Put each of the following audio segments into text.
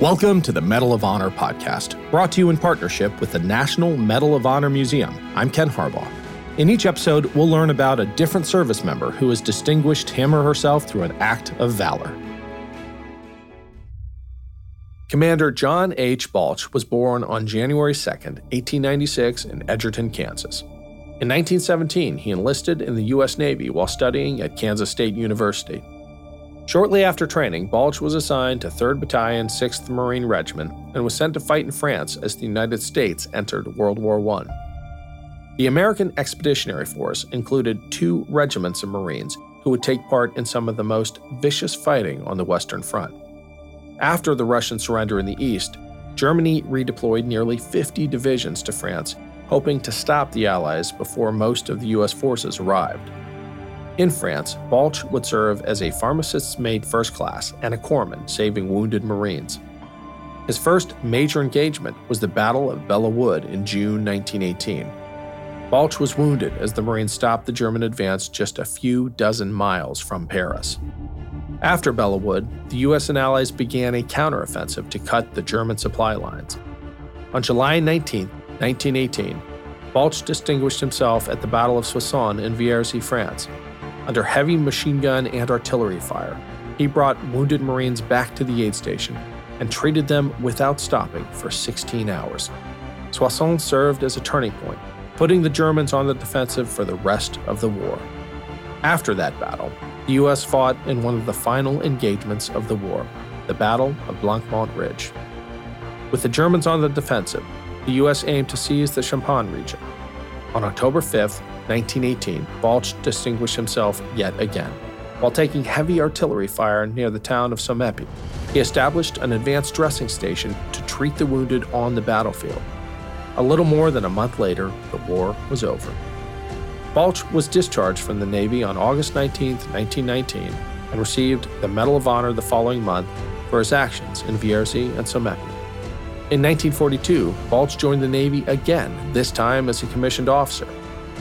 Welcome to the Medal of Honor podcast, brought to you in partnership with the National Medal of Honor Museum. I'm Ken Harbaugh. In each episode, we'll learn about a different service member who has distinguished him or herself through an act of valor. Commander John H. Balch was born on January 2, 1896, in Edgerton, Kansas. In 1917, he enlisted in the U.S. Navy while studying at Kansas State University. Shortly after training, Balch was assigned to 3rd Battalion, 6th Marine Regiment, and was sent to fight in France as the United States entered World War I. The American Expeditionary Force included two regiments of Marines who would take part in some of the most vicious fighting on the Western Front. After the Russian surrender in the East, Germany redeployed nearly 50 divisions to France, hoping to stop the Allies before most of the U.S. forces arrived. In France, Balch would serve as a pharmacist's mate first class and a corpsman saving wounded Marines. His first major engagement was the Battle of Belleau Wood in June 1918. Balch was wounded as the Marines stopped the German advance just a few dozen miles from Paris. After Belleau Wood, the US and Allies began a counteroffensive to cut the German supply lines. On July 19, 1918, Balch distinguished himself at the Battle of Soissons in Vierzy, France, under heavy machine gun and artillery fire, he brought wounded Marines back to the aid station and treated them without stopping for 16 hours. Soissons served as a turning point, putting the Germans on the defensive for the rest of the war. After that battle, the U.S. fought in one of the final engagements of the war, the Battle of Blanc Mont Ridge. With the Germans on the defensive, the U.S. aimed to seize the Champagne region. On October 5th, 1918, Balch distinguished himself yet again. While taking heavy artillery fire near the town of Sommepy, he established an advanced dressing station to treat the wounded on the battlefield. A little more than a month later, the war was over. Balch was discharged from the Navy on August 19, 1919, and received the Medal of Honor the following month for his actions in Vierzy and Sommepy. In 1942, Balch joined the Navy again, this time as a commissioned officer.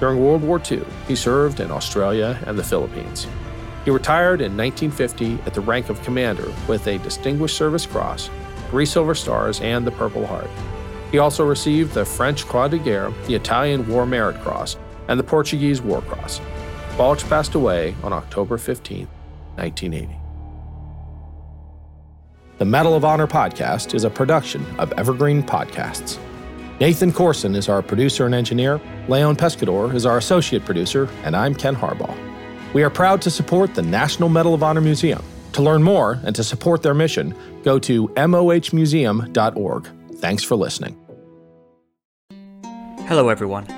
During World War II, he served in Australia and the Philippines. He retired in 1950 at the rank of commander with a Distinguished Service Cross, three Silver Stars, and the Purple Heart. He also received the French Croix de Guerre, the Italian War Merit Cross, and the Portuguese War Cross. Balch passed away on October 15, 1980. The Medal of Honor podcast is a production of Evergreen Podcasts. Nathan Corson is our producer and engineer, Leon Pescador is our associate producer, and I'm Ken Harbaugh. We are proud to support the National Medal of Honor Museum. To learn more and to support their mission, go to mohmuseum.org. Thanks for listening. Hello, everyone.